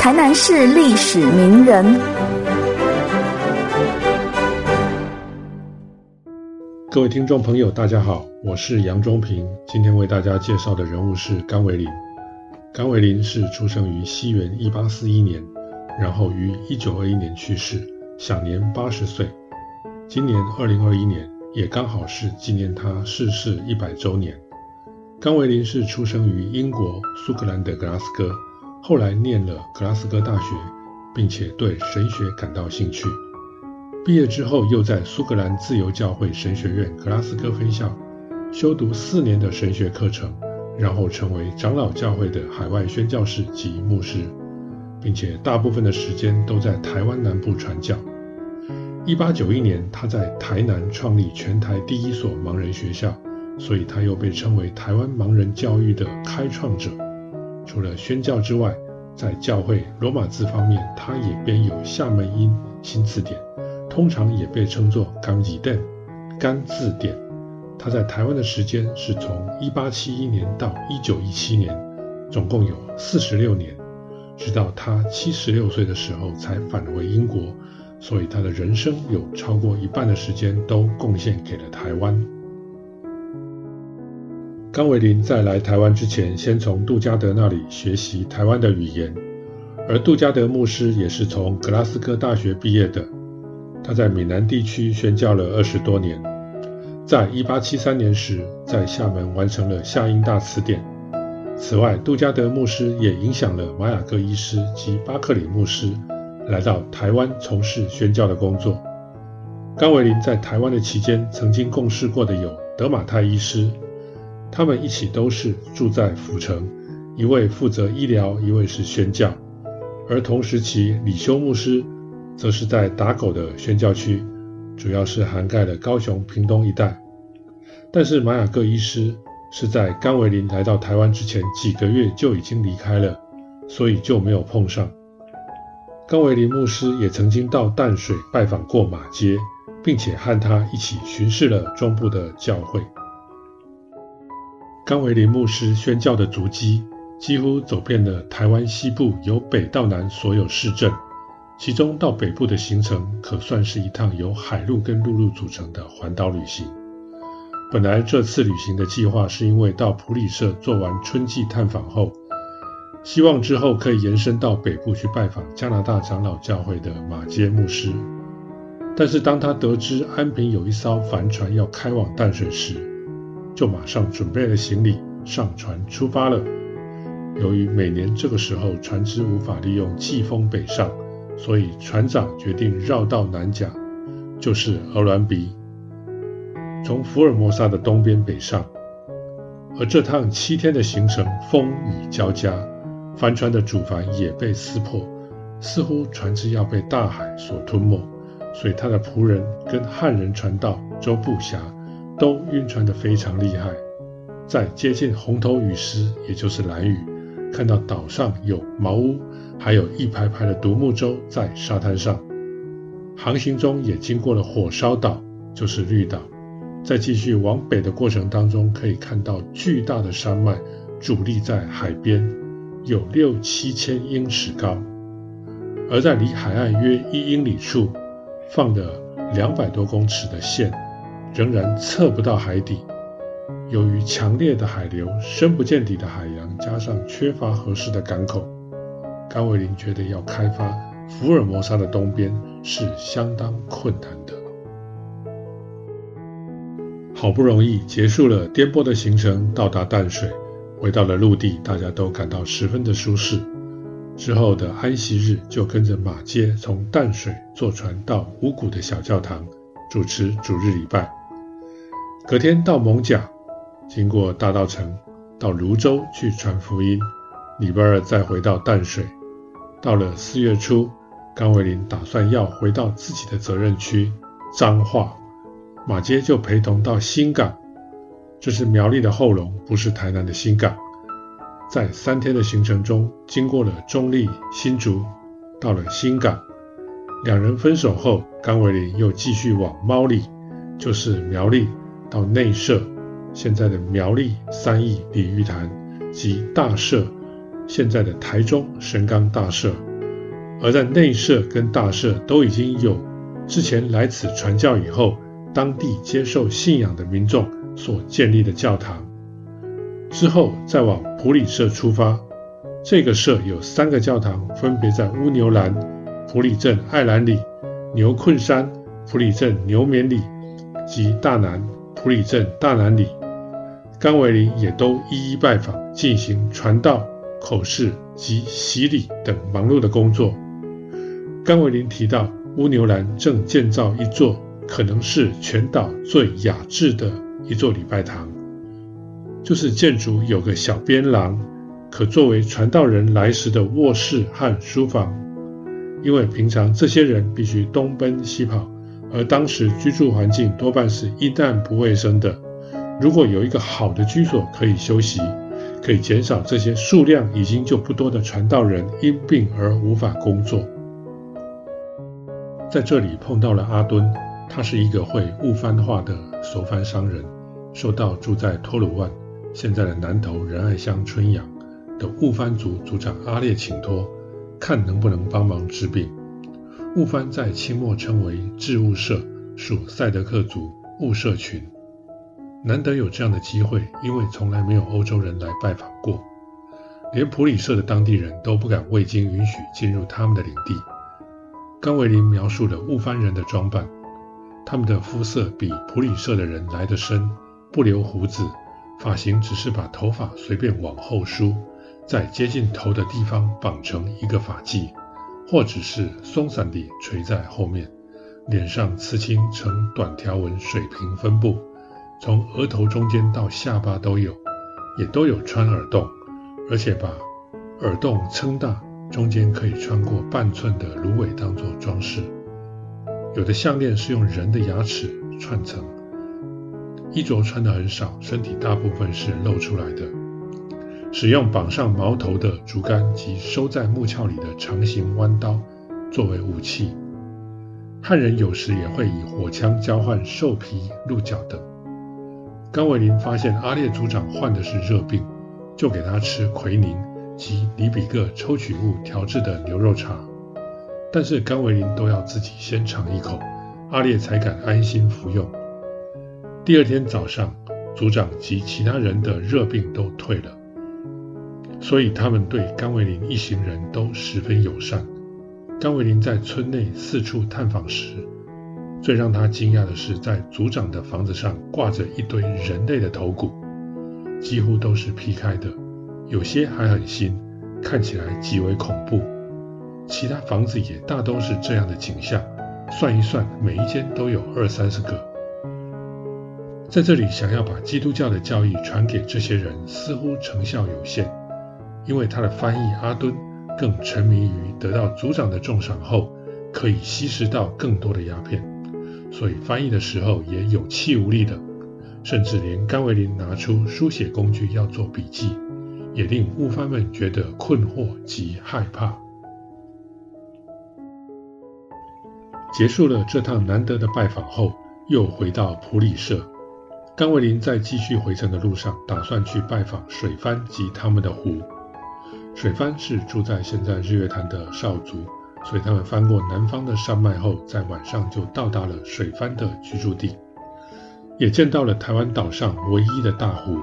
台南市历史名人。各位听众朋友，大家好，我是杨忠平。今天为大家介绍的人物是甘维林。甘维林是出生于西元一八四一年，然后于一九二一年去世，享年八十岁。今年二零二一年也刚好是纪念他逝世一百周年。甘维林是出生于英国苏格兰的格拉斯哥，后来念了格拉斯哥大学，并且对神学感到兴趣。毕业之后，又在苏格兰自由教会神学院格拉斯哥分校修读四年的神学课程。然后成为长老教会的海外宣教士及牧师，并且大部分的时间都在台湾南部传教。一八九一年，他在台南创立全台第一所盲人学校，所以他又被称为台湾盲人教育的开创者。除了宣教之外，在教会罗马字方面，他也编有厦门音新字典，通常也被称作甘字典。甘字典。他在台湾的时间是从1871年到1917年，总共有46年，直到他76岁的时候才返回英国，所以他的人生有超过一半的时间都贡献给了台湾。甘维林在来台湾之前，先从杜加德那里学习台湾的语言，而杜加德牧师也是从格拉斯哥大学毕业的，他在闽南地区宣教了二十多年。在一八七三年时，在厦门完成了《夏英大词典》。此外，杜加德牧师也影响了马雅各医师及巴克里牧师，来到台湾从事宣教的工作。甘维林在台湾的期间，曾经共事过的有德马泰医师，他们一起都是住在府城，一位负责医疗，一位是宣教。而同时期，李修牧师则是在打狗的宣教区。主要是涵盖了高雄、屏东一带，但是马雅各医师是在甘维林来到台湾之前几个月就已经离开了，所以就没有碰上。甘维林牧师也曾经到淡水拜访过马街，并且和他一起巡视了中部的教会。甘维林牧师宣教的足迹几乎走遍了台湾西部由北到南所有市镇。其中到北部的行程可算是一趟由海路跟陆路组成的环岛旅行。本来这次旅行的计划是因为到普里社做完春季探访后，希望之后可以延伸到北部去拜访加拿大长老教会的马街牧师。但是当他得知安平有一艘帆船要开往淡水时，就马上准备了行李上船出发了。由于每年这个时候船只无法利用季风北上。所以船长决定绕道南甲，就是鹅銮鼻，从福尔摩沙的东边北上。而这趟七天的行程风雨交加，帆船的主帆也被撕破，似乎船只要被大海所吞没。所以他的仆人跟汉人船道周布侠都晕船得非常厉害。在接近红头雨时，也就是蓝雨，看到岛上有茅屋。还有一排排的独木舟在沙滩上航行中，也经过了火烧岛，就是绿岛。在继续往北的过程当中，可以看到巨大的山脉伫立在海边，有六七千英尺高。而在离海岸约一英里处，放的两百多公尺的线，仍然测不到海底。由于强烈的海流、深不见底的海洋，加上缺乏合适的港口。甘维林觉得要开发福尔摩沙的东边是相当困难的。好不容易结束了颠簸的行程，到达淡水，回到了陆地，大家都感到十分的舒适。之后的安息日，就跟着马街从淡水坐船到五谷的小教堂主持主日礼拜。隔天到蒙甲，经过大道城，到泸州去传福音。礼拜二再回到淡水。到了四月初，甘伟林打算要回到自己的责任区彰化，马街就陪同到新港，这是苗栗的后龙，不是台南的新港。在三天的行程中，经过了中立、新竹，到了新港。两人分手后，甘伟林又继续往猫里，就是苗栗到内社，现在的苗栗三义鲤鱼潭及大社。现在的台中神冈大社而在内社跟大社都已经有之前来此传教以后，当地接受信仰的民众所建立的教堂。之后再往普里社出发，这个社有三个教堂，分别在乌牛兰、普里镇爱兰里、牛困山、普里镇牛眠里及大南普里镇大南里。甘维林也都一一拜访，进行传道、口试及洗礼等忙碌的工作。甘维林提到，乌牛兰正建造一座可能是全岛最雅致的一座礼拜堂，就是建筑有个小边廊，可作为传道人来时的卧室和书房。因为平常这些人必须东奔西跑，而当时居住环境多半是一旦不卫生的。如果有一个好的居所可以休息，可以减少这些数量已经就不多的传道人因病而无法工作。在这里碰到了阿敦，他是一个会雾帆画的熟番商人，受到住在托鲁万（现在的南投仁爱乡春阳）的雾帆族族长阿烈请托，看能不能帮忙治病。雾帆在清末称为治雾社，属赛德克族雾社群。难得有这样的机会，因为从来没有欧洲人来拜访过，连普里社的当地人都不敢未经允许进入他们的领地。甘维林描述了雾番人的装扮，他们的肤色比普里社的人来得深，不留胡子，发型只是把头发随便往后梳，在接近头的地方绑成一个发髻，或者是松散地垂在后面，脸上刺青呈短条纹水平分布。从额头中间到下巴都有，也都有穿耳洞，而且把耳洞撑大，中间可以穿过半寸的芦苇当做装饰。有的项链是用人的牙齿串成。衣着穿的很少，身体大部分是露出来的。使用绑上矛头的竹竿及收在木鞘里的长形弯刀作为武器。汉人有时也会以火枪交换兽皮、鹿角等。甘维林发现阿列族长患的是热病，就给他吃奎宁及里比各抽取物调制的牛肉茶。但是甘维林都要自己先尝一口，阿列才敢安心服用。第二天早上，族长及其他人的热病都退了，所以他们对甘维林一行人都十分友善。甘维林在村内四处探访时，最让他惊讶的是，在族长的房子上挂着一堆人类的头骨，几乎都是劈开的，有些还很新，看起来极为恐怖。其他房子也大都是这样的景象，算一算，每一间都有二三十个。在这里，想要把基督教的教义传给这些人，似乎成效有限，因为他的翻译阿敦更沉迷于得到族长的重赏后，可以吸食到更多的鸦片。所以翻译的时候也有气无力的，甚至连甘维林拿出书写工具要做笔记，也令悟番们觉得困惑及害怕。结束了这趟难得的拜访后，又回到普里社。甘维林在继续回程的路上，打算去拜访水番及他们的湖。水帆是住在现在日月潭的少族。所以他们翻过南方的山脉后，在晚上就到达了水帆的居住地，也见到了台湾岛上唯一的大湖。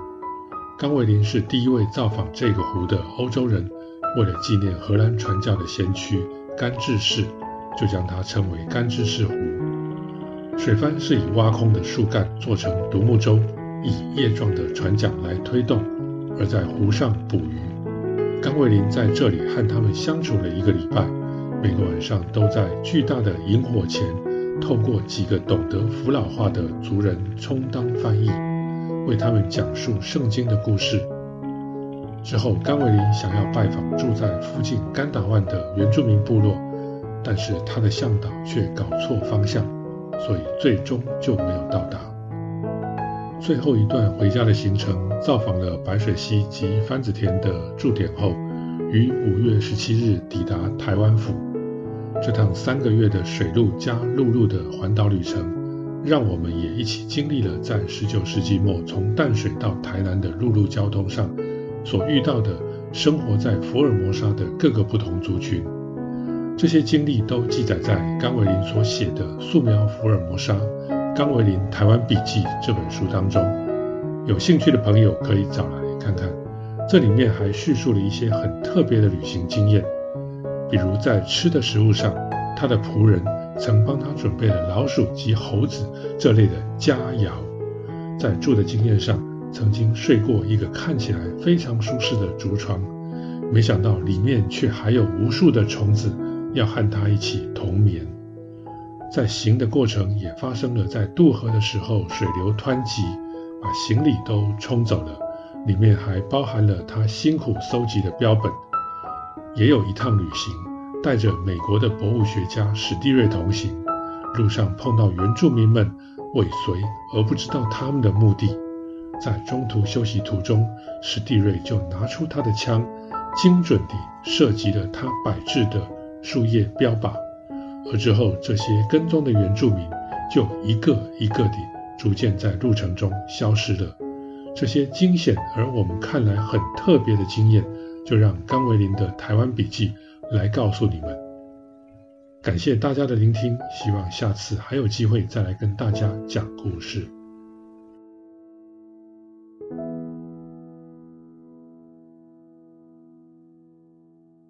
冈维林是第一位造访这个湖的欧洲人，为了纪念荷兰传教的先驱甘志士，就将它称为甘志士湖。水帆是以挖空的树干做成独木舟，以叶状的船桨来推动，而在湖上捕鱼。冈维林在这里和他们相处了一个礼拜。每个晚上都在巨大的萤火前，透过几个懂得福老话的族人充当翻译，为他们讲述圣经的故事。之后，甘维林想要拜访住在附近甘达万的原住民部落，但是他的向导却搞错方向，所以最终就没有到达。最后一段回家的行程，造访了白水溪及番子田的驻点后，于五月十七日抵达台湾府。这趟三个月的水路加陆路的环岛旅程，让我们也一起经历了在十九世纪末从淡水到台南的陆路交通上所遇到的生活在福尔摩沙的各个不同族群。这些经历都记载在甘维林所写的《素描福尔摩沙：甘维林台湾笔记》这本书当中。有兴趣的朋友可以找来看看。这里面还叙述了一些很特别的旅行经验，比如在吃的食物上，他的仆人曾帮他准备了老鼠及猴子这类的佳肴；在住的经验上，曾经睡过一个看起来非常舒适的竹床。没想到里面却还有无数的虫子要和他一起同眠。在行的过程也发生了，在渡河的时候水流湍急，把行李都冲走了，里面还包含了他辛苦搜集的标本。也有一趟旅行，带着美国的博物学家史蒂瑞同行，路上碰到原住民们尾随而不知道他们的目的，在中途休息途中，史蒂瑞就拿出他的枪。精准地射击了他摆置的树叶标靶，而之后这些跟踪的原住民就一个一个地逐渐在路程中消失了。这些惊险而我们看来很特别的经验，就让甘维林的台湾笔记来告诉你们。感谢大家的聆听，希望下次还有机会再来跟大家讲故事。